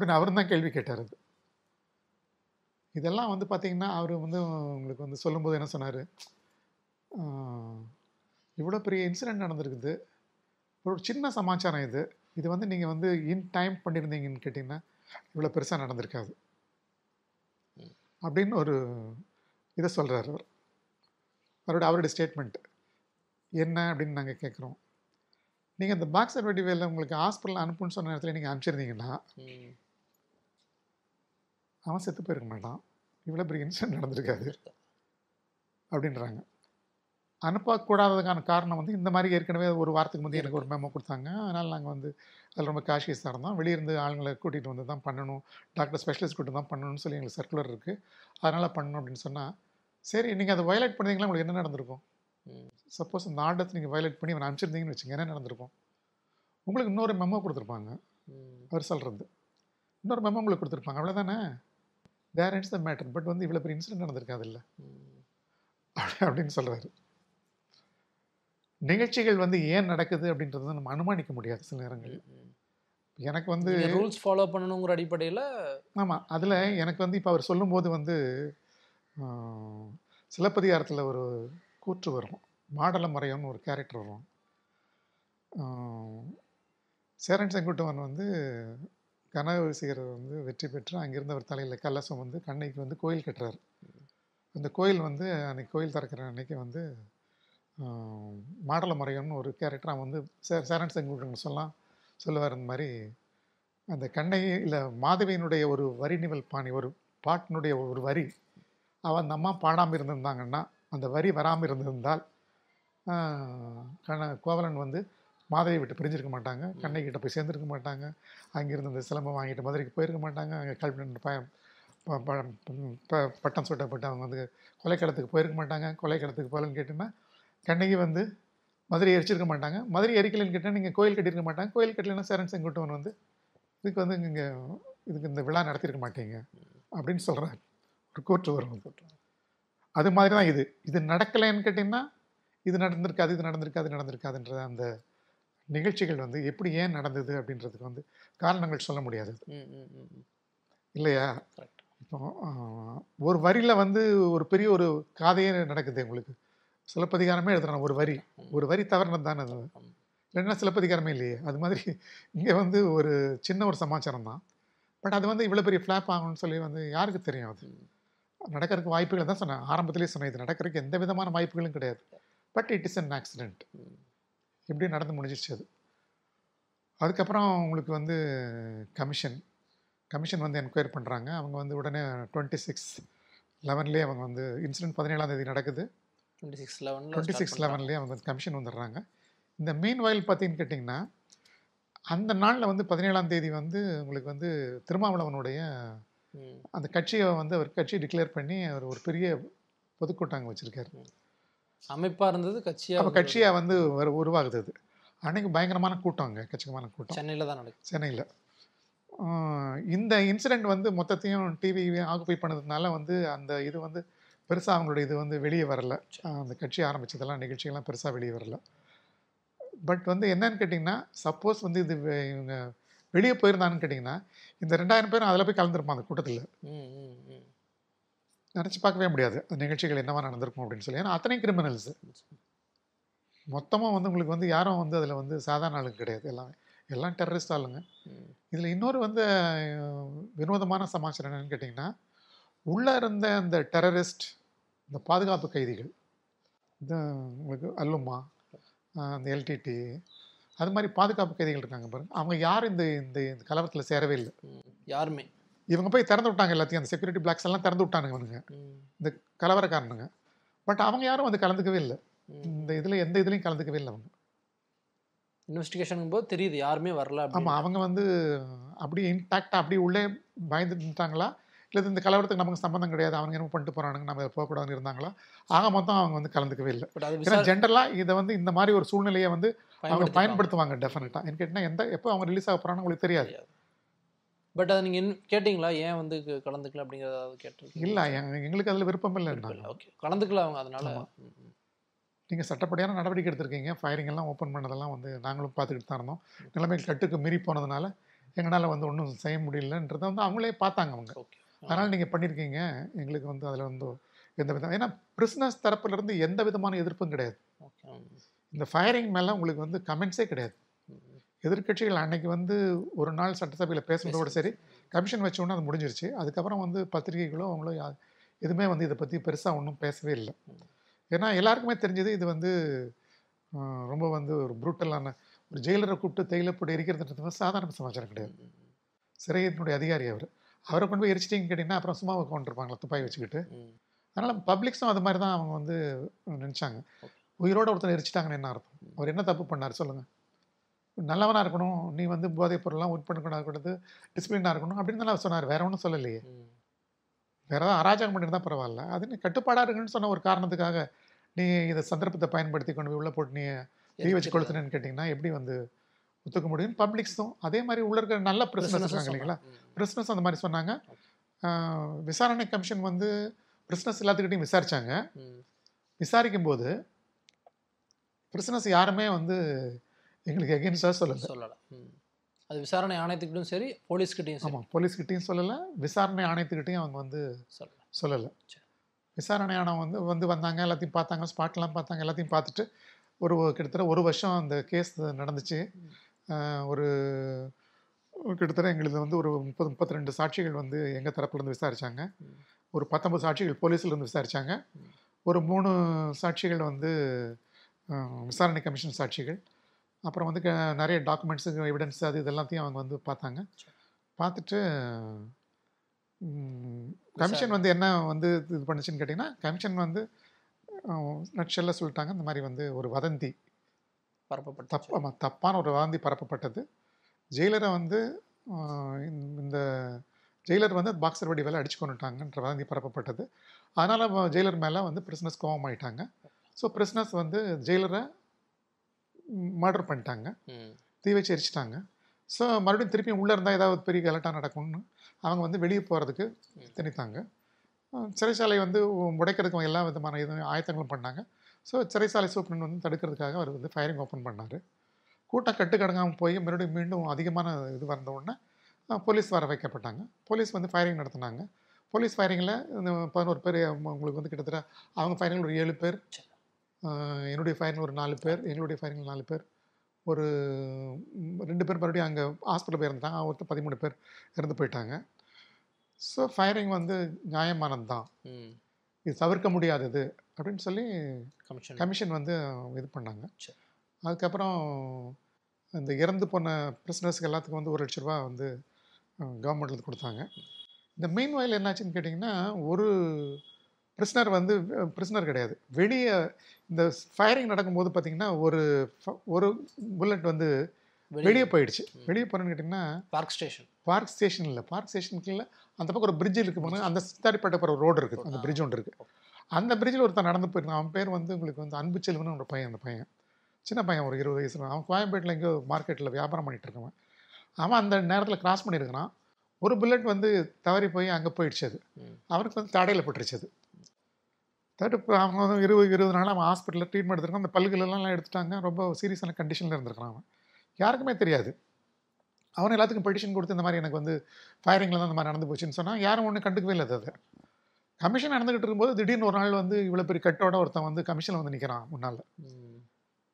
அப்படின்னு அவரும் தான் கேள்வி கேட்டார் அது. இதெல்லாம் வந்து பார்த்தீங்கன்னா அவர் வந்து உங்களுக்கு வந்து சொல்லும்போது என்ன சொன்னார்? இவ்வளோ பெரிய இன்சிடெண்ட் நடந்திருக்குது. ஒரு சின்ன சமாச்சாரம் இது. இது வந்து நீங்கள் வந்து இன் டைம் பண்ணியிருந்தீங்கன்னு கேட்டிங்கன்னா இவ்வளோ பெருசாக நடந்திருக்காது. அப்படின்னு ஒரு இதை சொல்கிறார் அவர். அவரோட அவருடைய ஸ்டேட்மெண்ட் என்ன அப்படின்னு நாங்கள் கேட்குறோம். நீங்கள் அந்த பாக்ஸர் வடிவேல உங்களுக்கு ஹாஸ்பிட்டல் அனுப்புன்னு சொன்ன நேரத்தில் நீங்கள் அனுப்பிச்சிருந்தீங்கன்னா அவன் செத்து போயிருக்க மாட்டான் இவ்வளோ பெரிய இன்சிடென்ட் நடந்திருக்காது. அப்படின்றாங்க. அனுப்பக்கூடாததுக்கான காரணம் வந்து இந்த மாதிரி ஏற்கனவே ஒரு வாரத்துக்கு முந்தைய எனக்கு ஒரு மெமோ கொடுத்தாங்க. அதனால் நாங்கள் வந்து அதில் ரொம்ப காஷியஸாக இருந்தோம். வெளியிருந்து ஆளுங்களை கூட்டிகிட்டு வந்து தான் பண்ணணும். டாக்டர் ஸ்பெஷலிஸ்ட் கூட்டு தான் பண்ணணும்னு சொல்லி எங்களுக்கு சர்க்குலர் இருக்குது அதனால் பண்ணணும் அப்படின்னு சொன்னால் சரி நீங்கள் அதை வயலேட் பண்ணீங்களா உங்களுக்கு என்ன நடந்திருக்கும். சப்போஸ் இந்த ஆர்டர்ஸ் நீங்கள் வயலேட் பண்ணி அவனை அனுப்பிச்சிருந்தீங்கன்னு வச்சுங்க என்ன நடந்திருக்கும்? உங்களுக்கு இன்னொரு மெமோ கொடுத்துருப்பாங்க. அவர் சொல்கிறது இன்னொரு மெமோ உங்களுக்கு கொடுத்துருப்பாங்க. அவ்வளோதானே there it's the matter but வந்து இவ்வளோ பெரிய இன்சிடென்ட் நடந்திருக்காது இல்லை. அப்படின்னு சொல்கிறாரு நிகழ்ச்சிகள் வந்து ஏன் நடக்குது அப்படின்றத நம்ம அனுமானிக்க முடியாது சில நேரங்கள் ம். எனக்கு வந்து ரூல்ஸ் ஃபாலோ பண்ணணுங்கிற அடிப்படையில் ஆமாம் அதில் எனக்கு வந்து இப்போ அவர் சொல்லும்போது வந்து சிலப்பதிகாரத்தில் ஒரு கூற்று வரும் மாடல மறையம்னு ஒரு கேரக்டர் வரும் சேரன் செங்குட்டுவன் வந்து கனகவிசிகர் வந்து வெற்றி பெற்று அங்கிருந்து அவர் தலையில் கலசம் வந்து கண்ணைக்கு வந்து கோயில் கட்டுறார். அந்த கோயில் வந்து அன்னைக்கு கோயில் திறக்கிற அன்னைக்கு வந்து மாடல முறையன் ஒரு கேரக்டர் அவன் வந்து சே சேரன் செங்குட்டுவன் சொல்லலாம் சொல்லுவார் இந்த மாதிரி. அந்த கண்ணை இல்லை மாதவியினுடைய ஒரு வரி நிவல் பாணி ஒரு பாட்டினுடைய ஒரு வரி அவன் அந்த அம்மா பாடாமல் இருந்திருந்தாங்கன்னா அந்த வரி வராமல் இருந்திருந்தால் கண கோவலன் வந்து மாதவி விட்டு பிரிஞ்சிருக்க மாட்டாங்க. கண்ணகி கிட்ட போய் சேர்ந்துருக்க மாட்டாங்க. அங்கிருந்து அந்த சிலம்பம் வாங்கிட்டு மதுரைக்கு போயிருக்க மாட்டாங்க. அங்கே கல்வி ப ப- ப- ப- பட்டம் சூட்டப்பட்டு அவங்க வந்து கொலைக்களத்துக்கு போயிருக்க மாட்டாங்க. கொலைக்களத்துக்கு போகலன்னு கேட்டிங்கன்னா கண்ணகி வந்து மதுரை எரிச்சிருக்க மாட்டாங்க. மதுரை எரிக்கலைன்னு கேட்டால் நீங்கள் கோயில் கட்டியிருக்க மாட்டாங்க. கோயில் கட்டலைன்னா சரண் செங்குட்டுவன் வந்து இதுக்கு வந்து இங்கே இதுக்கு இந்த விழா நடத்தியிருக்க மாட்டீங்க. அப்படின்னு சொல்கிறார் ஒரு கூற்று வரும். அது. அது மாதிரி தான் இது. இது நடக்கலைன்னு கேட்டிங்கன்னா இது நடந்திருக்காது இது நடந்திருக்காது இது நடந்திருக்காதுன்ற அந்த நிகழ்ச்சிகள் வந்து எப்படி ஏன் நடந்தது அப்படின்றதுக்கு வந்து காரணங்கள் சொல்ல முடியாது. இல்லையா? இப்போ ஒரு வரியில் வந்து ஒரு பெரிய ஒரு காதையே நடக்குது உங்களுக்கு. சிலப்பதிகாரமே எழுதுறான் ஒரு வரி. ஒரு வரி தவறுனது தானே அது. இல்லைன்னா சிலப்பதிகாரமே இல்லையே. அது மாதிரி இங்கே வந்து ஒரு சின்ன ஒரு சமாச்சாரம் தான். பட் அது வந்து இவ்வளோ பெரிய ஃப்ளாப் ஆகும்னு சொல்லி வந்து யாருக்கு தெரியும் அது. நடக்கிறதுக்கு வாய்ப்புகள் தான் சொன்னேன். ஆரம்பத்திலேயே சொன்னேன் இது நடக்கிறதுக்கு எந்த விதமான வாய்ப்புகளும் கிடையாது. But it is an accident. இப்படி நடந்து முடிஞ்சிருச்சு அது. அதுக்கப்புறம் உங்களுக்கு வந்து கமிஷன் கமிஷன் வந்து என்கொயரி பண்ணுறாங்க அவங்க வந்து உடனே டுவெண்ட்டி சிக்ஸ் லெவன்லேயே அவங்க வந்து இன்சிடென்ட் பதினேழாம் தேதி நடக்குது. டுவெண்ட்டி சிக்ஸ் லெவனில் டுவெண்ட்டி சிக்ஸ் லெவன்லேயே அவங்க வந்து கமிஷன் வந்துடுறாங்க. இந்த மீன் வயல் பார்த்தீங்கன்னு கேட்டிங்கன்னா அந்த நாளில் வந்து பதினேழாம் தேதி வந்து உங்களுக்கு வந்து திருமாவளவனுடைய அந்த கட்சியை வந்து அவர் கட்சி டிக்ளேர் பண்ணி அவர் ஒரு பெரிய பொதுக்கூட்டம் வச்சுருக்காரு. அமைப்பா இருந்தது கட்சியா அப்போ கட்சியாக வந்து உருவாகுது அது. அன்னைக்கு பயங்கரமான கூட்டம் அங்கே கட்சிகமான கூட்டம். சென்னையில தான் நடக்குது. சென்னையில். இந்த இன்சிடெண்ட் வந்து மொத்தத்தையும் டிவி ஆக்குபை பண்ணதுனால வந்து அந்த இது வந்து பெருசாக அவங்களுடைய இது வந்து வெளியே வரல. அந்த கட்சி ஆரம்பிச்சதெல்லாம் நிகழ்ச்சிகள்லாம் பெருசாக வெளியே வரல. பட் வந்து என்னன்னு கேட்டிங்கன்னா சப்போஸ் வந்து இது இவங்க வெளியே போயிருந்தான்னு கேட்டிங்கன்னா இந்த ரெண்டாயிரம் பேரும் அதில் போய் கலந்துருப்பான் அந்த கூட்டத்தில் நினச்சி பார்க்கவே முடியாது. அந்த நிகழ்ச்சிகள் என்னவா நடந்திருக்கும் அப்படின்னு சொல்லி. ஏன்னா அத்தனை கிரிமினல்ஸ் மொத்தமாக வந்து உங்களுக்கு வந்து யாரும் வந்து அதில் வந்து சாதாரண ஆளுங்க கிடையாது எல்லாம். எல்லாம் டெரரிஸ்ட் ஆளுங்க. இதில் இன்னொரு வந்து வினோதமான சமாச்சாரம் என்னன்னு கேட்டிங்கன்னா உள்ளே இருந்த அந்த டெரரிஸ்ட் இந்த பாதுகாப்பு கைதிகள் இந்த உங்களுக்கு அல்லுமா அந்த எல்டிடி அது மாதிரி பாதுகாப்பு கைதிகள் இருக்காங்க பாருங்கள் அவங்க யாரும் இந்த இந்த இந்த கலவரத்தில் சேரவே இல்லை. யாருமே. இவங்க போய் திறந்து விட்டாங்க எல்லாத்தையும். அந்த செக்யூரிட்டி பிளாக்ஸ் எல்லாம் திறந்து விட்டானுங்க இவனுங்க. இந்த கலவரக்காரனுங்க. பட் அவங்க யாரும் வந்து கலந்துக்கவே இல்லை. இந்த இதில் எந்த இதுலையும் கலந்துக்கவே இல்லை அவங்க. இன்வெஸ்டிகேஷன் போது தெரியுது யாருமே வரல ஆமாம் அவங்க வந்து அப்படியே இன்டாக்டாக அப்படியே உள்ளே பயந்துட்டாங்களா இல்லை இந்த கலவரத்துக்கு நமக்கு சம்மந்தம் கிடையாது அவங்க என்ன பண்ணிட்டு போகிறானுங்க நம்ம போகக்கூடாதுன்னு இருந்தாங்களா? ஆக மொத்தம் அவங்க வந்து கலந்துக்கவே இல்லை. ஏன்னா ஜென்ரலாக இதை வந்து இந்த மாதிரி ஒரு சூழ்நிலையை வந்து அவங்க. பயன்படுத்துவாங்க டெஃபினட்டாக எனக்கு கேட்டிங்கன்னா எந்த எப்போ அவங்க ரிலீஸ் ஆக போகிறான்னு உங்களுக்கு தெரியாது. பட் அதை நீங்கள் கேட்டிங்களா? ஏன் வந்து கலந்துக்கல அப்படிங்கிறத கேட்டிருக்கீங்க? இல்லை எங்களுக்கு அதில் விருப்பம் இல்லை ஓகே கலந்துக்கல அவங்க அதனால. நீங்கள் சட்டப்படியான நடவடிக்கை எடுத்திருக்கீங்க. ஃபயரிங் எல்லாம் ஓப்பன் பண்ணதெல்லாம் வந்து நாங்களும் பார்த்துக்கிட்டு தான் இருந்தோம். நிலைமை கட்டுக்கு மீறி போனதுனால எங்களால் வந்து ஒன்றும் செய்ய முடியலன்றதை வந்து அவங்களே பார்த்தாங்க அவங்க. அதனால் நீங்கள் பண்ணியிருக்கீங்க எங்களுக்கு வந்து அதில் வந்து எந்த விதம் ஏன்னா பிரிஸ்னஸ் தரப்புலேருந்து எந்த விதமான எதிர்ப்பும் கிடையாது. ஓகே இந்த ஃபயரிங் மேலே உங்களுக்கு வந்து கமெண்ட்ஸே கிடையாது. எதிர்க்கட்சிகள் அன்னைக்கு வந்து ஒரு நாள் சட்டசபையில் பேசுனதோட சரி கமிஷன் வச்ச உடனே அது முடிஞ்சிருச்சு. அதுக்கப்புறம் வந்து பத்திரிகைகளோ அவங்களோ எதுவுமே வந்து இதை பற்றி பெருசாக ஒன்றும் பேசவே இல்லை. ஏன்னா எல்லாருக்குமே தெரிஞ்சது இது வந்து ரொம்ப வந்து ஒரு ப்ரூட்டலான ஒரு ஜெயிலரை கூப்பிட்டு தேயிலை போட்டு எரிக்கிறதுன்றது சாதாரண சமாச்சாரம் கிடையாது. சிறையினுடைய அதிகாரி அவர். அவரை கொண்டு போய் எரிச்சிட்டிங்கன்னு கேட்டிங்கன்னா அப்புறம் சும்மா உட்காந்துருப்பாங்களா துப்பாக்கி வச்சுக்கிட்டு. அதனால் பப்ளிக்ஸும் அது மாதிரி தான் அவங்க வந்து நினச்சாங்க. உயிரோட ஒருத்தர் எரிச்சிட்டாங்கன்னு என்ன அர்த்தம்? அவர் என்ன தப்பு பண்ணார் சொல்லுங்கள் நல்லவனாக இருக்கணும் நீ வந்து போதைப் பொருள்லாம் ஒர்க் பண்ணக்கூடாது டிசிப்ளினாக இருக்கணும் அப்படின்னு தானே சொன்னார். வேற ஒன்றும் சொல்லலையே. வேற ஏதாவது அராஜகம் பண்ணியிருந்தா பரவாயில்ல. அது நீ கட்டுப்பாடாக இருக்குன்னு சொன்ன ஒரு காரணத்துக்காக நீ இதை சந்தர்ப்பத்தை பயன்படுத்தி கொண்டு போய் உள்ளே போட்டு நீ தீ வச்சு கொளுத்துனேன்னு கேட்டிங்கன்னா எப்படி வந்து ஒத்துக்க முடியும்? பப்ளிக்ஸும் அதே மாதிரி உள்ள இருக்கிற நல்ல Business இருக்காங்க இல்லைங்களா? பிரிஸ்னஸ் அந்த மாதிரி சொன்னாங்க. விசாரணை கமிஷன் வந்து பிரிஸ்னஸ் எல்லாத்துக்கிட்டையும் விசாரிச்சாங்க. ம். விசாரிக்கும் போது பிரிஸ்னஸ் யாருமே வந்து எங்களுக்கு எகென்ஸ்டாக சொல்லலை. சொல்லல. அது விசாரணை ஆணையத்துக்கிட்டும் சரி போலீஸ்கிட்டையும் ஆமாம் போலீஸ்கிட்டையும் சொல்லலை விசாரணை ஆணையத்துக்கிட்டையும் அவங்க வந்து சொல்லல. சொல்லலை. சரி. விசாரணை ஆணையம் வந்து வந்து வந்தாங்க எல்லாத்தையும் பார்த்தாங்க ஸ்பாட்லாம் பார்த்தாங்க எல்லாத்தையும் பார்த்துட்டு ஒரு கிட்டத்தட்ட ஒரு வருஷம் அந்த கேஸ் நடந்துச்சு. ஒரு கிட்டத்தட்ட எங்களுக்கு வந்து ஒரு முப்பது முப்பத்தி ரெண்டு சாட்சிகள் வந்து எங்கள் தரப்புலேருந்து விசாரிச்சாங்க. ம். ஒரு பத்தொன்பது சாட்சிகள் போலீஸ்ல இருந்து விசாரிச்சாங்க ஒரு மூணு சாட்சிகள் வந்து விசாரணை கமிஷன் சாட்சிகள். அப்புறம் வந்து க- நிறைய டாக்குமெண்ட்ஸு எவிடன்ஸ் அது இது எல்லாத்தையும் அவங்க வந்து பார்த்தாங்க. பார்த்துட்டு கமிஷன் வந்து என்ன வந்து இது பண்ணுச்சுன்னு கேட்டிங்கன்னா கமிஷன் வந்து நட்சல்ல சொல்லிட்டாங்க இந்த மாதிரி வந்து ஒரு வதந்தி. பரப்பப்பட்ட தப்பு ஆமாம் தப்பான ஒரு வதந்தி பரப்பப்பட்டது. ஜெயிலரை வந்து இந்த- ஜெயிலர் வந்து பாக்ஸர் வடி வேலை அடிச்சு கொண்டுட்டாங்கன்ற வதந்தி பரப்பப்பட்டது. அதனால் ஜெயிலர் மேலே வந்து பிரிஸ்னஸ் கோவம் ஆயிட்டாங்க ஸோ பிரிஸ்னஸ் வந்து ஜெயிலரை மர்டர் பண்ணிட்டாங்க. தீ வச்சு எரிச்சிட்டாங்க. ஸோ மறுபடியும் திருப்பியும் உள்ளே இருந்தால் ஏதாவது பெரிய கலட்டாக நடக்கும்னு அவங்க வந்து வெளியே போகிறதுக்கு திணித்தாங்க. சிறைச்சாலை வந்து உடைக்கிறதுக்கு எல்லா விதமான இதுவும் ஆயத்தங்களும் பண்ணாங்க. ஸோ சிறைச்சாலை சூப்பரன் வந்து தடுக்கிறதுக்காக அவர் வந்து ஃபயரிங் ஓப்பன் பண்ணார். கூட்டம் கட்டுக்கடங்காமல் போய் மறுபடியும் மீண்டும் அதிகமான இது வந்த உடனே போலீஸ் வர வைக்கப்பட்டாங்க. போலீஸ் வந்து ஃபயரிங் நடத்தினாங்க. போலீஸ் ஃபயரிங்கில் இந்த பதினோரு பேர் உங்களுக்கு வந்து கிட்டத்தட்ட அவங்க ஃபயரிங்கில் ஒரு ஏழு பேர். என்னுடைய ஃபயரிங்கில் ஒரு நாலு பேர் எங்களுடைய ஃபயரிங்கில் நாலு பேர். ஒரு ரெண்டு பேர் மறுபடியும் அங்கே ஹாஸ்பிட்டல் போயிருந்தாங்க. ஒருத்தர் பதிமூணு பேர் இறந்து போயிட்டாங்க. ஸோ ஃபயரிங் வந்து நியாயமானது தான். இது தவிர்க்க முடியாதது அப்படின்னு சொல்லி கமிஷன் கமிஷன் வந்து இது பண்ணாங்க. அதுக்கப்புறம் இந்த இறந்து போன பிரிசனர்ஸ்க்கு எல்லாத்துக்கும் வந்து ஒரு லட்ச ரூபா வந்து கவர்மெண்ட்லேருந்து கொடுத்தாங்க. இந்த மெயின் வயல் என்னாச்சுன்னு கேட்டிங்கன்னா ஒரு பிரிஸ்னர் வந்து பிரிஸ்னர் கிடையாது. வெளியே இந்த ஃபயரிங் நடக்கும்போது பார்த்தீங்கன்னா ஒரு ஃப- ஒரு புல்லட் வந்து வெளியே போயிடுச்சு. வெளியே போகிறேன்னு கேட்டிங்கன்னா பார்க் ஸ்டேஷன் பார்க் ஸ்டேஷன் இல்லை. பார்க் ஸ்டேஷனுக்குள்ள அந்த பக்கம் ஒரு பிரிட்ஜ் இருக்கு பாருங்க. அந்த சித்தாரிப்பேட்டை போகிற ரோடு இருக்குது அந்த பிரிட்ஜ் ஒன்று இருக்குது அந்த பிரிட்ஜில் ஒருத்தன் நடந்து போயிருந்தான் அவன் பேர் வந்து உங்களுக்கு வந்து அன்பு செல்வன் ஒரு பையன். அந்த பையன். சின்ன பையன் ஒரு இருபது வயசு அவன் கோயம்பேட்டில் எங்கேயோ மார்க்கெட்டில் வியாபாரம் பண்ணிட்டு இருக்கவன். அவன் அந்த நேரத்தில் கிராஸ் பண்ணியிருக்கிறான் ஒரு புல்லட் வந்து தவறி போய் அங்கே போயிடுச்சு அது. ம். அவனுக்கு வந்து தடையில் பட்டுருச்சு அது. தடுப்பு வந்து இருபது இருபது நாள் அவன் ஹாஸ்பிட்டலில் ட்ரீட்மெண்ட் எடுத்திருக்கான். அந்த பல்லுகள் எல்லாம் எடுத்துட்டாங்க. ரொம்ப சீரியஸான கண்டிஷனில் இருந்திருக்கான் அவன். யாருக்குமே தெரியாது. அவன் எல்லாத்துக்கும் பெட்டிஷன் கொடுத்து இந்த மாதிரி எனக்கு வந்து ஃபயரிங்கில் தான் இந்த மாதிரி நடந்து போச்சுன்னு சொன்னால் யாரும் ஒன்றும் கண்டுக்கவே இல்லை அது கமிஷன் நடந்துகிட்டு இருக்கும்போது திடீர்னு ஒரு நாள் வந்து இவ்வளோ பெரிய கட்டோட ஒருத்தன் வந்து கமிஷனில் வந்து நிற்கிறான் முன்னால்.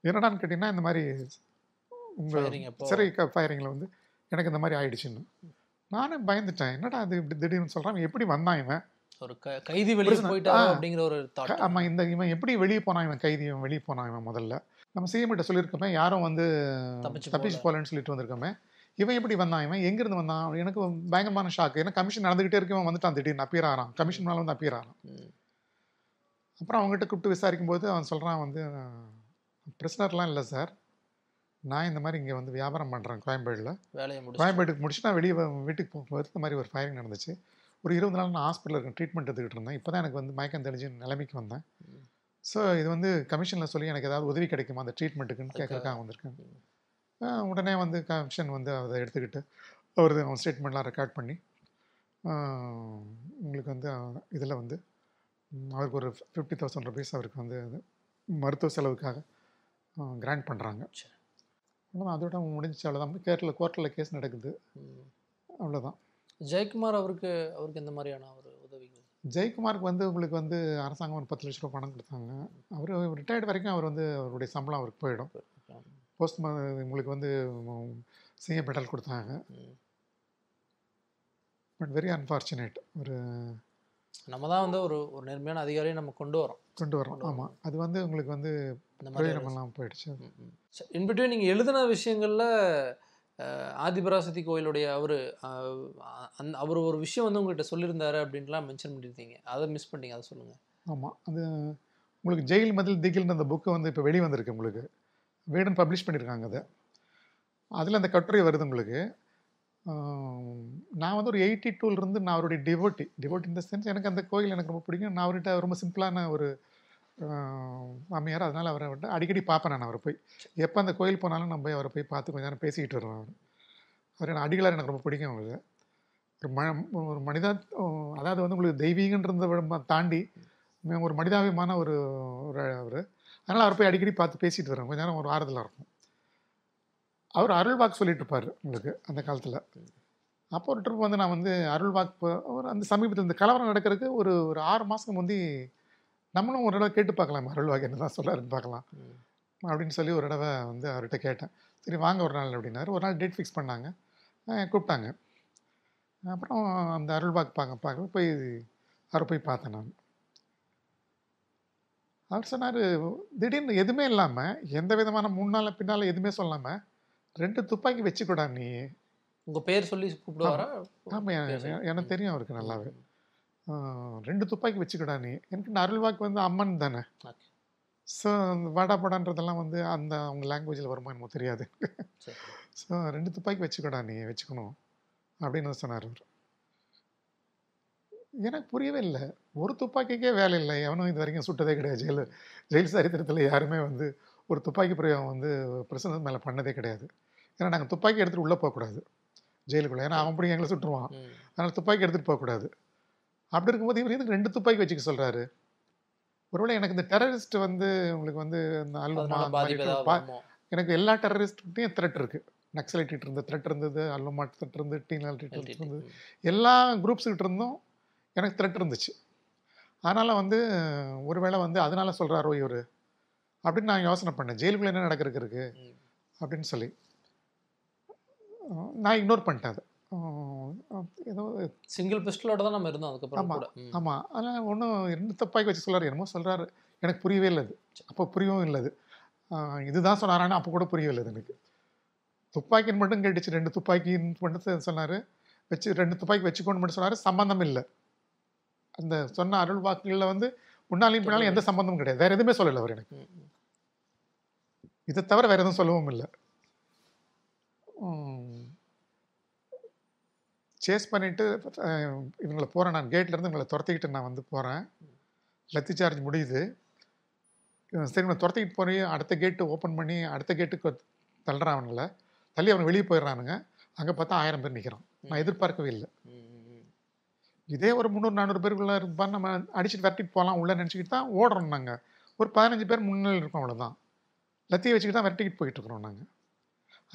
என்னடான்னு கேட்டிங்கன்னா இந்த மாதிரி உங்கள் சிறை ஃபயரிங்கில் வந்து எனக்கு இந்த மாதிரி ஆயிடுச்சுன்னு. நானே பயந்துட்டேன். என்னடா அது இப்படி திடீர்னு சொல்கிறான் எப்படி வந்தான் இவன்? ஒரு கைதி வெளியே ஆ. அப்படிங்கிற ஒரு தாட் க- ஆமா இந்த இவன் எப்படி வெளியே போனான் இவன் கைதி இவன் வெளியே போனான் இவன் முதல்ல? நம்ம சிஎம் கிட்ட சொல்லியிருக்கோமே யாரும் வந்து தப்பிச்சு போகலன்னு சொல்லிட்டு வந்திருக்கோமே. இவன் எப்படி வந்தான்? இவன் எங்கிருந்து வந்தான்? எனக்கு பயங்கரமான ஷாக் ஏன்னா கமிஷன் நடந்துகிட்டே இருக்கு இவன் வந்துட்டான் திடீர்னு அப்பியர் ஆகிறான் கமிஷன் மேலே வந்து அப்பியர் ஆகிறான் அப்புறம் அவங்ககிட்ட கூப்பிட்டு விசாரிக்கும் போது அவன் சொல்கிறான் வந்து பிரச்சனர்லாம் இல்லை சார் நான் இந்த மாதிரி இங்கே வந்து வியாபாரம் பண்ணுறேன் கோயம்பேடில். வேலையை முடிச்சு கோயம்பேட்டுக்கு முடிச்சு நான் வெளியே வீட்டுக்கு போகும்போது இந்த மாதிரி ஒரு ஃபயரிங் நடந்துச்சு. ஒரு இருபது நாள் நான் ஹாஸ்பிட்டலில் இருக்கேன் ட்ரீட்மெண்ட் எடுத்துக்கிட்டு இருந்தேன். இப்போ தான் எனக்கு வந்து மயக்கம் தெளிஞ்சு நிலைமைக்கு வந்தேன். ஸோ இது வந்து கமிஷனில் சொல்லி எனக்கு ஏதாவது உதவி கிடைக்குமா? அந்த ட்ரீட்மெண்ட்டுக்குன்னு கேட்கறதுக்காக வந்திருக்கேன். உடனே வந்து கமிஷன் வந்து அதை எடுத்துக்கிட்டு அவர் அவன் ஸ்டேட்மெண்ட்லாம் ரெக்கார்ட் பண்ணி உங்களுக்கு வந்து இதில் வந்து அவருக்கு ஒரு ஃபிஃப்டி தௌசண்ட் ருபீஸ் அவருக்கு வந்து அது மருத்துவ செலவுக்காக கிராண்ட் பண்ணுறாங்க. அவ்வளோதான் அதோட முடிஞ்சிச்சு அவ்வளோதான் கேரளில் கோர்ட்டில் கேஸ் நடக்குது. அவ்வளோதான் ஜெயக்குமார் அவருக்கு அவருக்கு எந்த மாதிரியான ஒரு உதவிகள்? ஜெயக்குமாருக்கு வந்து உங்களுக்கு வந்து அரசாங்கம் ஒரு பத்து லட்ச ரூபா பணம் கொடுத்தாங்க. அவர் ரிட்டையர்ட் வரைக்கும் அவர் வந்து அவருடைய சம்பளம் அவருக்கு போயிடும். போஸ்ட் உங்களுக்கு வந்து சிங்க மெடல் கொடுத்தாங்க. பட் வெரி அன்ஃபார்ச்சுனேட் ஒரு நம்ம தான் வந்து ஒரு ஒரு நேர்மையான அதிகாரியை நம்ம கொண்டு வரோம் கொண்டு வரோம் ஆமாம் அது வந்து உங்களுக்கு வந்து இந்த மாதிரி பிரயோஜனமெல்லாம் போயிடுச்சு. இன்பிட்வீன் நீங்கள் எழுதின விஷயங்களில் ஆதிபராசக்தி கோயிலுடைய அவர் அந் அவர் ஒரு விஷயம் வந்து உங்கள்கிட்ட சொல்லியிருந்தாரு அப்படின்லாம் மென்ஷன் பண்ணியிருந்தீங்க. அதை மிஸ் பண்ணிங்க அதை சொல்லுங்கள் ஆமாம் அது உங்களுக்கு ஜெயில் மதில் திகில்னு அந்த புக்கு வந்து இப்போ வெளி வந்திருக்கு உங்களுக்கு. வேடன் பப்ளிஷ் பண்ணியிருக்காங்க அதை. அதில் அந்த கட்டுரை வருது உங்களுக்கு. நான் வந்து ஒரு எயிட்டி டூலேருந்து நான் அவருடைய டிவோட்டி டிவோட்டி இந்த சென்ஸ் எனக்கு அந்த கோயில் எனக்கு ரொம்ப பிடிக்கும். நான் அவர்கிட்ட ரொம்ப சிம்பிளான ஒரு மாமியார் அதனால் அவரை விட்டு அடிக்கடி பார்ப்பேன் நான் அவரை போய். எப்போ அந்த கோயில் போனாலும் நான் போய் அவரை போய் பார்த்து கொஞ்ச நேரம் பேசிக்கிட்டு வருவேன் அவர். அவர் எனக்கு அடிகளார் எனக்கு ரொம்ப பிடிக்கும் அவருக்கு ஒரு ம ஒரு மனிதா அதாவது வந்து உங்களுக்கு தெய்வீகன்றத விட தாண்டி ஒரு மனிதாபிமான ஒரு ஒரு அவர். அதனால் அவர் போய் அடிக்கடி பார்த்து பேசிட்டு வரேன் கொஞ்ச நேரம் ஒரு ஆறுதலாக இருக்கும். அவர் அருள்வாக் சொல்லிட்டு இருப்பார் உங்களுக்கு அந்த காலத்தில். அப்போ ஒரு ட்ரிப் வந்து நான் வந்து அருள்வாக் போ- ஒரு அந்த சமீபத்தில் இந்த கலவரம் நடக்கிறதுக்கு ஒரு ஒரு ஆறு மாதம் முந்தி நம்மளும் ஒரு தடவை கேட்டு பார்க்கலாம் அருள்வாக்கு என்ன தான் சொல்லாருன்னு பார்க்கலாம். அப்படின்னு சொல்லி ஒரு தடவை வந்து அவர்கிட்ட கேட்டேன். சரி வாங்க ஒரு நாள் அப்படின்னாரு. ஒரு நாள் டேட் ஃபிக்ஸ் பண்ணாங்க. கூப்பிட்டாங்க. அப்புறம் அந்த அருள்வாக்கு பார்க்க பார்க்க போய் அவரை போய் பார்த்தேன் நான். அவர் சொன்னார் திடீர்னு எதுவுமே இல்லாமல் எந்த விதமான முன்னால் பின்னால் எதுவுமே சொல்லாமல் ரெண்டு துப்பாக்கி வச்சுக்கூடா நீ. உங்கள் பேர் சொல்லி கூப்பிடுவாரா? ஆமாம் எனக்கு தெரியும் அவருக்கு நல்லாவே. ரெண்டு துப்பாக்கி வச்சுக்கூடா நீ. எனக்கு அருள்வாக்கு வந்து அம்மன் தானே. ஸோ அந்த வாடா படான்றதெல்லாம் வந்து அந்த அவங்க லாங்குவேஜில் வருமா என்னமோ தெரியாது. ஸோ ரெண்டு துப்பாக்கி வச்சுக்கூடா நீ வச்சுக்கணும். அப்படின்னு சொன்னார் எனக்கு புரியவே இல்லை. ஒரு துப்பாக்கிக்கே வேலை இல்லை. எவனும் இது வரைக்கும் சுட்டதே கிடையாது. ஜெயில் ஜெயில் சரித்திரத்தில் யாருமே வந்து ஒரு துப்பாக்கி பிரயோகம் வந்து பிரசிடன்ட் மேலே பண்ணதே கிடையாது. ஏன்னா நாங்கள் துப்பாக்கி எடுத்துகிட்டு உள்ளே போகக்கூடாது. ஜெயிலுக்குள்ளே. ஏன்னா அவன் பிடி எங்களை சுட்டுருவான். அதனால் துப்பாக்கி எடுத்துகிட்டு போகக்கூடாது. அப்படி இருக்கும்போது இவர் எதுக்கு ரெண்டு துப்பாக்கி வச்சுக்க சொல்கிறாரு ஒருவேளை எனக்கு இந்த டெரரிஸ்ட் வந்து உங்களுக்கு வந்து இந்த அல்வமா? எனக்கு எல்லா டெரரிஸ்ட்கிட்டையும் த்ரெட் இருக்குது நக்சலைட் இருந்த த்ரெட் இருந்தது அல்லுமா த்ரெட் இருந்து டீனால் த்ரெட் LTT. இருந்தது. எல்லா குரூப்ஸ்கிட்ட இருந்தும் எனக்கு த்ரெட் இருந்துச்சு அதனால் வந்து ஒருவேளை வந்து அதனால சொல்கிறாரோ இவர் அப்படின்னு நான் யோசனை பண்ணேன் ஜெயிலுக்குள்ள என்ன நடக்கிறதுக்கு இருக்கு ம். அப்படின்னு சொல்லி நான் இக்னோர் பண்ணிட்டேன் அதை ஏதோ சிங்கிள் பிஸ்டலோட தான் நம்ம இருந்தோம் அதுக்கப்புறம் ஆமா. கூட. ம். ஆமாம் அதனால் ஒன்றும் ரெண்டு தப்பாக்கி வச்சு சொல்கிறாரு என்னமோ சொல்கிறாரு எனக்கு புரியவே இல்லை அப்போ புரியவும் இல்லை இதுதான் சொன்னாரான்னு அப்போ கூட புரியவே இல்லை எனக்கு. துப்பாக்கின்னு மட்டும் கேட்டுச்சு ரெண்டு துப்பாக்கின்னு மட்டும் சொன்னார். வச்சு ரெண்டு துப்பாக்கி வச்சுக்கோன்னு மட்டும் சொன்னார். சம்மந்தம் இல்லை. அந்த சொன்ன அருள் வாக்குகளில் வந்து முன்னாலையும் பின்னாலும் எந்த சம்மந்தமும் கிடையாது. வேறு எதுவுமே சொல்லலை அவர் எனக்கு. இதை தவிர வேறு எதுவும் சொல்லவும் இல்லை. சேஸ் பண்ணிவிட்டு இவங்களை போகிறேன் நான் கேட்லேருந்து இவங்களை துரத்திக்கிட்டு நான் வந்து போகிறேன் லத்தி சார்ஜ் முடியுது. சரி இவனை துரத்திக்கிட்டு போய் அடுத்த கேட்டு ஓப்பன் பண்ணி அடுத்த கேட்டுக்கு தள்ளுறான் அவனுங்கள தள்ளி அவன் வெளியே போயிடுறானுங்க. அங்கே பார்த்தா ஆயிரம் பேர் நிற்கிறான் நான் எதிர்பார்க்கவே இல்லை. இதே ஒரு முந்நூறு நானூறு பேருக்குள்ளே இருப்பான். நம்ம அடிச்சுட்டு விரட்டிட்டு போகலாம். உள்ளே நினச்சிக்கிட்டு தான் ஓடுறோம் நாங்கள் ஒரு பதினஞ்சு பேர் முன்னிலையில் இருக்கோம் அவ்வளோதான் லத்தியை வச்சுக்கிட்டு தான் விரட்டிக்கிட்டு போயிட்டு இருக்கிறோம் நாங்கள்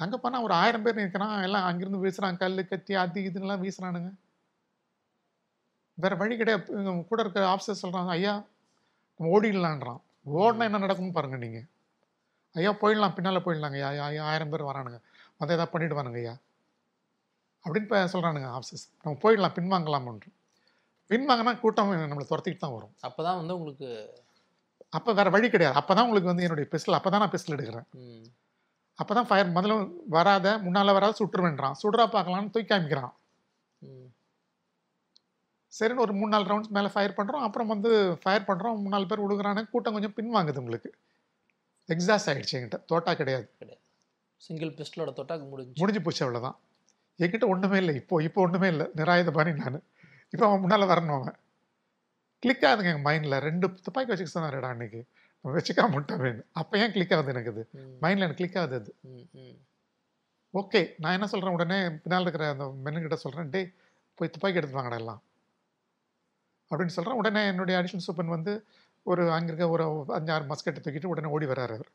அங்கே போனால் ஒரு ஆயிரம் பேர் நிற்கிறான். எல்லாம் அங்கிருந்து வீசுறான். கல் கத்தி அது இதுன்னெலாம் வீசுறானுங்க. வேற வழி கிடையாது. கூட இருக்க ஆஃபீஸர் சொல்கிறாங்க ஐயா நம்ம ஓடிடலான்றான் ஓடினா என்ன நடக்கும்னு பாருங்க நீங்கள் ஐயா போயிடலாம். பின்னால் போயிடலாங்க ஐயா. ஐயா, ஐயா ஆயிரம் பேர் வரானுங்க. வந்து எதாவது பண்ணிடுவானுங்க ஐயா. அப்படின்னு இப்போ சொல்கிறானுங்க ஆஃபீஸர்ஸ் நம்ம போயிடலாம். பின்வாங்கலாம்ன்ற பின்வாங்கினா கூட்டம் நம்மளை துரத்திக்கிட்டு தான் வரும். அப்பதான் வந்து உங்களுக்கு அப்போ வேற வழி கிடையாது. அப்போ தான் உங்களுக்கு வந்து என்னுடைய பிஸ்டல் அப்போ தான் நான் பிஸ்டல் எடுக்கிறேன் அப்போ தான் ஃபயர் முதல்ல வராத முன்னால் வராத சுட்டுருவேன்றான் சுடுறா பார்க்கலான்னு தூக்கி காமிக்கிறான். சரின்னு ஒரு மூணு நாலு ரவுண்ட்ஸ் மேலே ஃபயர் பண்ணுறோம் அப்புறம் வந்து ஃபயர் பண்ணுறோம் மூணு நாலு பேர் விழுகுறானே கூட்டம் கொஞ்சம் பின்வாங்குது உங்களுக்கு. எக்ஸாஸ்ட் ஆயிடுச்சு என்கிட்ட. தோட்டா கிடையாது. சிங்கிள் பிஸ்டலோட தொட்டாக்கு முடிஞ்சு முடிஞ்சு போச்சு அவ்வளோதான் என்கிட்ட ஒன்றுமே இல்லை. இப்போ இப்போ ஒன்றுமே இல்லை. நிராயுத பாணி நான். இப்போ அவன் முன்னால் வரணும் அவன். கிளிக் ஆகுதுங்க எங்கள் மைண்டில் ரெண்டு துப்பாக்கி வச்சுக்க சொன்னாருடா அன்னைக்கு. வச்சுக்காம விட்டான் வேணும். அப்போ ஏன் கிளிக் ஆகுது எனக்கு அது ம், மைண்டில் எனக்கு கிளிக் ஆகுது அது. ஓகே நான் என்ன சொல்கிறேன் உடனே? பின்னால் இருக்கிற அந்த மென்னுக்கிட்ட சொல்கிறேன் டேய் போய் துப்பாக்கி எடுத்து வாங்கடா எல்லாம். அப்படின்னு சொல்கிறேன் உடனே என்னுடைய அடிஷன் சூப்பன் வந்து ஒரு அங்கே இருக்க ஒரு அஞ்சாறு மஸ்கெட்டை தூக்கிட்டு உடனே ஓடி வராரு அவர்.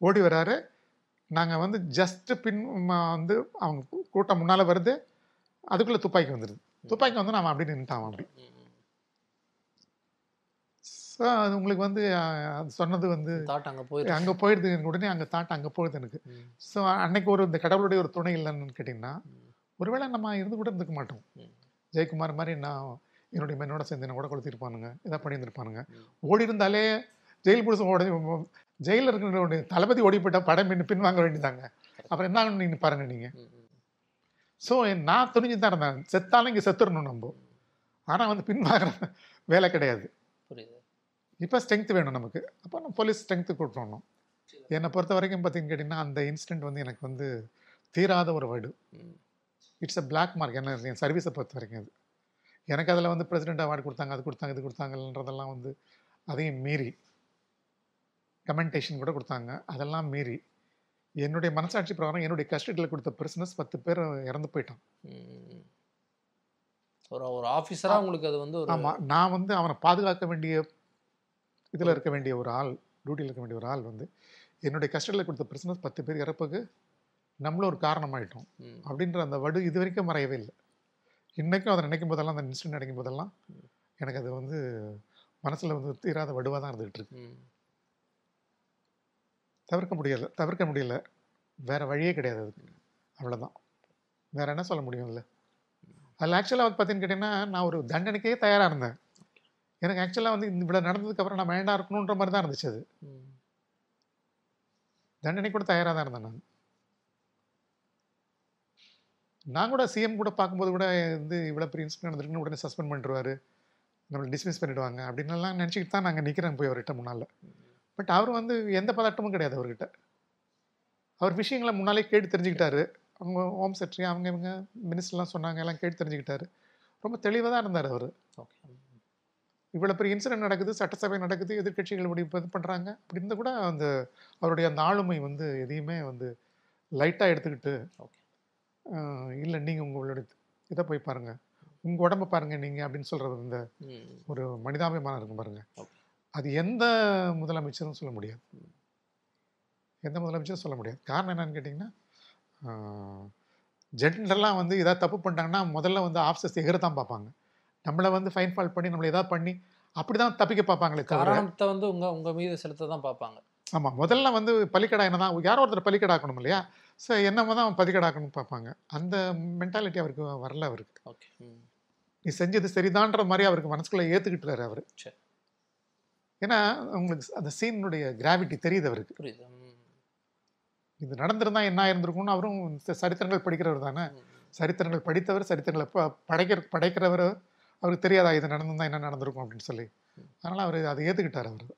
ஓடி வராரு. நாங்கள் வந்து ஜஸ்ட் பின் வந்து அவங்க கூட்டம் முன்னால் வருது. அதுக்குள்ளே துப்பாக்கி வந்துடுது துப்பாக்கி வந்து நான் அப்படி நின்ட்டான் அவன். அப்படி. ஸோ அது உங்களுக்கு வந்து அது சொன்னது வந்து தாட் அங்க போயிருக்கு அங்கே போயிடுது எனக்கு உடனே அங்கே தாட் அங்கே போகுது எனக்கு. ஸோ அன்னைக்கு ஒரு இந்த கடவுளுடைய ஒரு துணை இல்லைன்னு கேட்டிங்கன்னா ஒருவேளை நம்ம இருந்து கூட இருந்துக்க மாட்டோம். ஜெயக்குமார் மாதிரி நான் என்னுடைய மென்னோட சேர்ந்து என்ன கூட கொளுத்திருப்பானுங்க இதாக பண்ணியிருந்திருப்பானுங்க. ஓடி இருந்தாலே ஜெயில் புடிச்சு ஓடி ஜெயிலில் இருக்கிற தளபதி ஓடி போயிட்டா படம் பின் பின் வாங்க வேண்டியதாங்க அப்புறம் என்ன நீங்கள் பாருங்க நீங்கள். ஸோ நான் துணிஞ்சு தான் இருந்தேன். செத்தாலும் இங்கே செத்துடணும் நம்ம. ஆனால் வந்து பின் வாங்குற வேலை கிடையாது. புரியுது. இப்போ ஸ்ட்ரென்த் வேணும் நமக்கு. அப்போ நம்ம போலீஸ் ஸ்ட்ரென்த்து கொடுத்துடணும். என்னை பொறுத்த வரைக்கும் பார்த்தீங்கன்னு கேட்டிங்கன்னா அந்த இன்சிடென்ட் வந்து எனக்கு வந்து தீராத ஒரு ம், இட்ஸ் அ பிளாக் மார்க் என்ன என் சர்வீஸை பொறுத்த வரைக்கும் அது. எனக்கு அதில் வந்து பிரசிடென்ட் அவார்டு கொடுத்தாங்க அது கொடுத்தாங்க இது கொடுத்தாங்கன்றதெல்லாம் வந்து அதையும் மீறி கமெண்டேஷன் கூட கொடுத்தாங்க. அதெல்லாம் மீறி என்னுடைய மனசாட்சி பிரகாரம் என்னுடைய கஸ்டடியில் கொடுத்த பிரிசனஸ் பத்து பேர் இறந்து போயிட்டான். ஒரு ஒரு ஆஃபீஸரா உங்களுக்கு அது வந்து ஆமாம் நான் வந்து அவனை பாதுகாக்க வேண்டிய இதில் இருக்க வேண்டிய ஒரு ஆள் டியூட்டியில் இருக்க வேண்டிய ஒரு ஆள் வந்து என்னுடைய கஸ்டடியில் கொடுத்த பிரிசனஸ் பத்து பேர் இறப்புக்கு நம்மளும் ஒரு காரணமாயிட்டோம் அப்படின்ற அந்த வடு இது வரைக்கும் மறையவே இல்லை. இன்றைக்கும் அதை நினைக்கும் போதெல்லாம் அந்த இன்சிடென்ட் நினைக்கும் போதெல்லாம் எனக்கு அது வந்து மனசில் வந்து தீராத வடுவாக தான் இருந்துகிட்டு இருக்கு. தவிர்க்க முடியல தவிர்க்க முடியல. வேற வழியே கிடையாது அதுக்கு. அவ்வளோதான் வேற என்ன சொல்ல முடியும் இல்லை அதில் ஆக்சுவலாக வந்து பார்த்தீங்கன்னு கேட்டிங்கன்னா நான் ஒரு தண்டனைக்கே தயாராக இருந்தேன். எனக்கு ஆக்சுவலாக வந்து இவ்வளோ நடந்ததுக்கப்புறம் நான் வேண்டாம் இருக்கணுன்ற மாதிரி தான் இருந்துச்சு அது. தண்டனை கூட தயாராக தான் இருந்தேன் நான். நான் கூட சிஎம் கூட பார்க்கும்போது கூட வந்து இவ்வளோ பெரிய இன்சிடென்ட் நடந்திருக்குன்னு உடனே சஸ்பெண்ட் பண்ணிடுவாரு. நம்மளை டிஸ்மிஸ் பண்ணிடுவாங்க அப்படின்னுலாம் நினச்சிக்கிட்டு தான் நாங்கள் நிற்கிறேன் போய் அவர்கிட்ட முன்னால். பட் அவர் வந்து எந்த பதட்டமும் கிடையாது அவர்கிட்ட. அவர் விஷயங்களை முன்னாலே கேட்டு தெரிஞ்சுக்கிட்டாரு. அவங்க ஹோம் செக்ரட்டரி அவங்க இவங்க மினிஸ்டர்லாம் சொன்னாங்க எல்லாம் கேட்டு தெரிஞ்சுக்கிட்டாரு. ரொம்ப தெளிவாக தான் இருந்தார் அவர். ஓகே. இவ்வளோ பெரிய இன்சிடென்ட் நடக்குது சட்டசபை நடக்குது எதிர்க்கட்சிகள் இப்படி இது பண்ணுறாங்க அப்படி இருந்தால் கூட அந்த அவருடைய அந்த ஆளுமை வந்து எதையுமே வந்து லைட்டாக எடுத்துக்கிட்டு இல்லை நீங்கள் உங்களுடைய இதை போய் பாருங்கள் உங்கள் உடம்ப பாருங்கள் நீங்கள் அப்படின்னு சொல்கிறது இந்த ஒரு மனிதாபிமானம் இருக்கும் பாருங்க. Okay. அது எந்த முதலமைச்சரும் சொல்ல முடியாது. எந்த முதலமைச்சரும் சொல்ல முடியாது. காரணம் என்னன்னு கேட்டிங்கன்னா ஜென்டர்லாம் வந்து ஏதாவது தப்பு பண்ணிட்டாங்கன்னா முதல்ல வந்து ஆஃபீஸர்ஸ் எகிற தான் பார்ப்பாங்க. நம்மளை வந்து ஃபைன் ஃபால் பண்ணி நம்மளை ஏதாவது பண்ணி அப்படி தான் தப்பிக்க பார்ப்பாங்களே காரணத்தை வந்து உங்க உங்க மீது செலுத்த தான் பார்ப்பாங்க. ஆமாம் முதல்ல வந்து பலிக்கடா என்ன தான் யாரோ ஒருத்தர் பலிக்கடாக்கணும் இல்லையா? ஸோ என்னமோ தான் அவன் பலிக்கடாக்கணும்னு பார்ப்பாங்க. அந்த மென்டாலிட்டி அவருக்கு வரல அவருக்கு. ஓகே நீ செஞ்சது சரிதான்ற மாதிரி அவருக்கு மனசுக்குள்ளே ஏற்றுக்கிட்டுறாரு அவர். சரி. ஏன்னா உங்களுக்கு அந்த சீனுடைய கிராவிட்டி தெரியுது அவருக்கு. புரியுது இது நடந்திருந்தா என்ன ஆயிருந்திருக்கும்னு அவரும் சரித்திரங்கள் படிக்கிறவர் தானே? சரித்திரங்கள் படித்தவர் சரித்திரங்களை படைக்கிற படைக்கிறவர் அவருக்கு தெரியாதா இது நடந்திருந்தா என்ன நடந்திருக்கும் அப்படின்னு சொல்லி. அதனால் அவர் அதை ஏற்றுக்கிட்டார் அவர்.